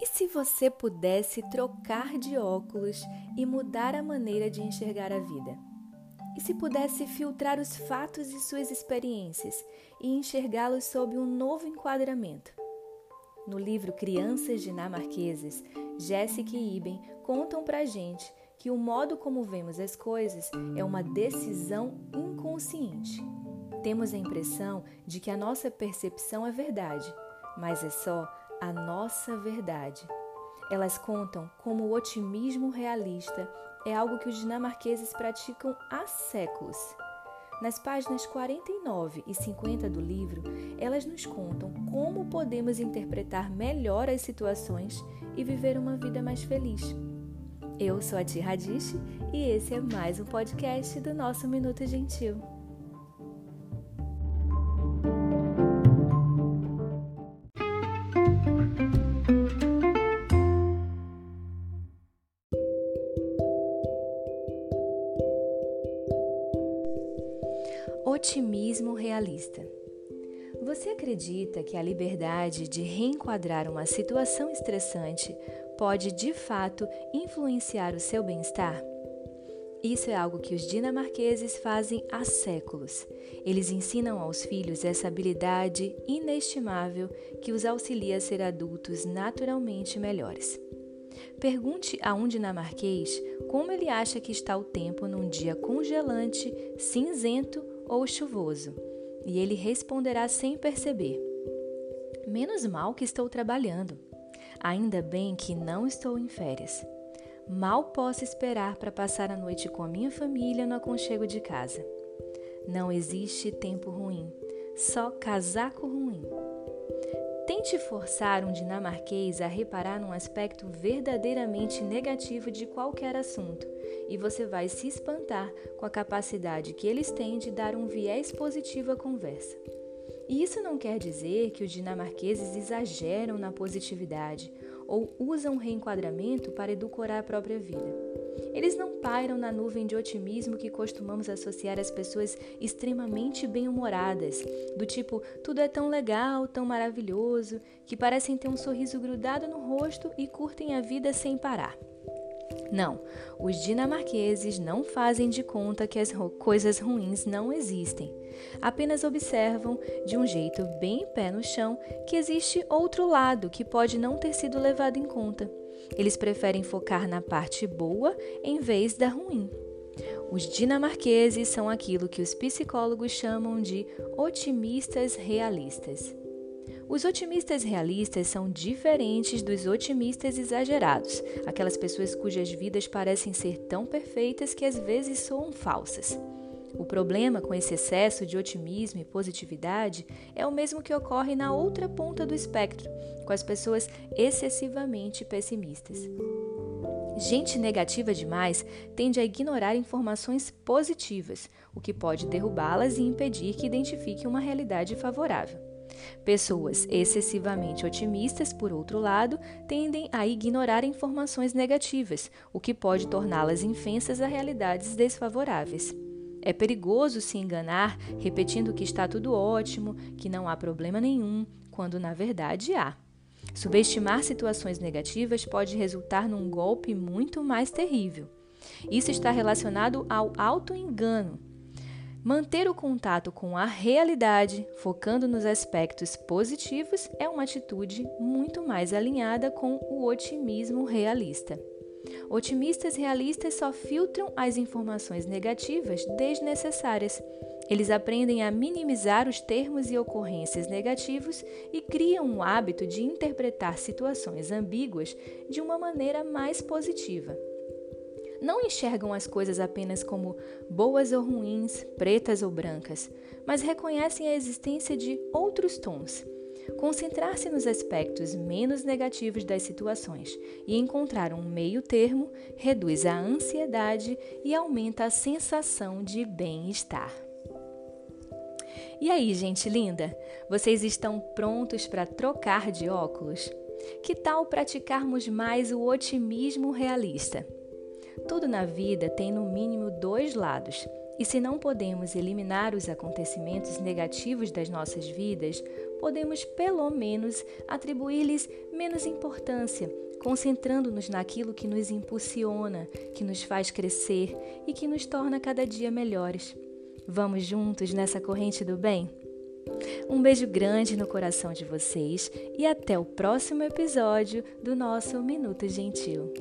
E se você pudesse trocar de óculos e mudar a maneira de enxergar a vida? E se pudesse filtrar os fatos e suas experiências e enxergá-los sob um novo enquadramento? No livro Crianças Dinamarquesas, Jessica e Iben contam pra gente que o modo como vemos as coisas é uma decisão inconsciente. Temos a impressão de que a nossa percepção é verdade, mas é só a nossa verdade. Elas contam como o otimismo realista é algo que os dinamarqueses praticam há séculos. Nas páginas 49 e 50 do livro, elas nos contam como podemos interpretar melhor as situações e viver uma vida mais feliz. Eu sou a Tia Radish e esse é mais um podcast do nosso Minuto Gentil. Otimismo realista. Você acredita que a liberdade de reenquadrar uma situação estressante pode de fato influenciar o seu bem-estar? Isso é algo que os dinamarqueses fazem há séculos. Eles ensinam aos filhos essa habilidade inestimável que os auxilia a ser adultos naturalmente melhores. Pergunte a um dinamarquês como ele acha que está o tempo num dia congelante, cinzento ou chuvoso, e ele responderá sem perceber: Menos mal que estou trabalhando. Ainda bem que não estou em férias. Mal posso esperar para passar a noite com a minha família no aconchego de casa. Não existe tempo ruim, só casaco ruim. Tente forçar um dinamarquês a reparar num aspecto verdadeiramente negativo de qualquer assunto e você vai se espantar com a capacidade que eles têm de dar um viés positivo à conversa. E isso não quer dizer que os dinamarqueses exageram na positividade ou usam reenquadramento para edulcorar a própria vida. Eles não pairam na nuvem de otimismo que costumamos associar às pessoas extremamente bem-humoradas, do tipo tudo é tão legal, tão maravilhoso, que parecem ter um sorriso grudado no rosto e curtem a vida sem parar. Não, os dinamarqueses não fazem de conta que as coisas ruins não existem. Apenas observam, de um jeito bem pé no chão, que existe outro lado que pode não ter sido levado em conta. Eles preferem focar na parte boa em vez da ruim. Os dinamarqueses são aquilo que os psicólogos chamam de otimistas realistas. Os otimistas realistas são diferentes dos otimistas exagerados, aquelas pessoas cujas vidas parecem ser tão perfeitas que às vezes soam falsas. O problema com esse excesso de otimismo e positividade é o mesmo que ocorre na outra ponta do espectro, com as pessoas excessivamente pessimistas. Gente negativa demais tende a ignorar informações positivas, o que pode derrubá-las e impedir que identifiquem uma realidade favorável. Pessoas excessivamente otimistas, por outro lado, tendem a ignorar informações negativas, o que pode torná-las infensas a realidades desfavoráveis. É perigoso se enganar repetindo que está tudo ótimo, que não há problema nenhum, quando na verdade há. Subestimar situações negativas pode resultar num golpe muito mais terrível. Isso está relacionado ao auto-engano, Manter o contato com a realidade, focando nos aspectos positivos, é uma atitude muito mais alinhada com o otimismo realista. Otimistas realistas só filtram as informações negativas desnecessárias. Eles aprendem a minimizar os termos e ocorrências negativos e criam o hábito de interpretar situações ambíguas de uma maneira mais positiva não enxergam as coisas apenas como boas ou ruins, pretas ou brancas, mas reconhecem a existência de outros tons. Concentrar-se nos aspectos menos negativos das situações e encontrar um meio termo reduz a ansiedade e aumenta a sensação de bem-estar. E aí, gente linda? Vocês estão prontos para trocar de óculos? Que tal praticarmos mais o otimismo realista? Tudo na vida tem no mínimo dois lados. E se não podemos eliminar os acontecimentos negativos das nossas vidas, podemos pelo menos atribuir-lhes menos importância, concentrando-nos naquilo que nos impulsiona, que nos faz crescer e que nos torna cada dia melhores. Vamos juntos nessa corrente do bem? Um beijo grande no coração de vocês e até o próximo episódio do nosso Minuto Gentil.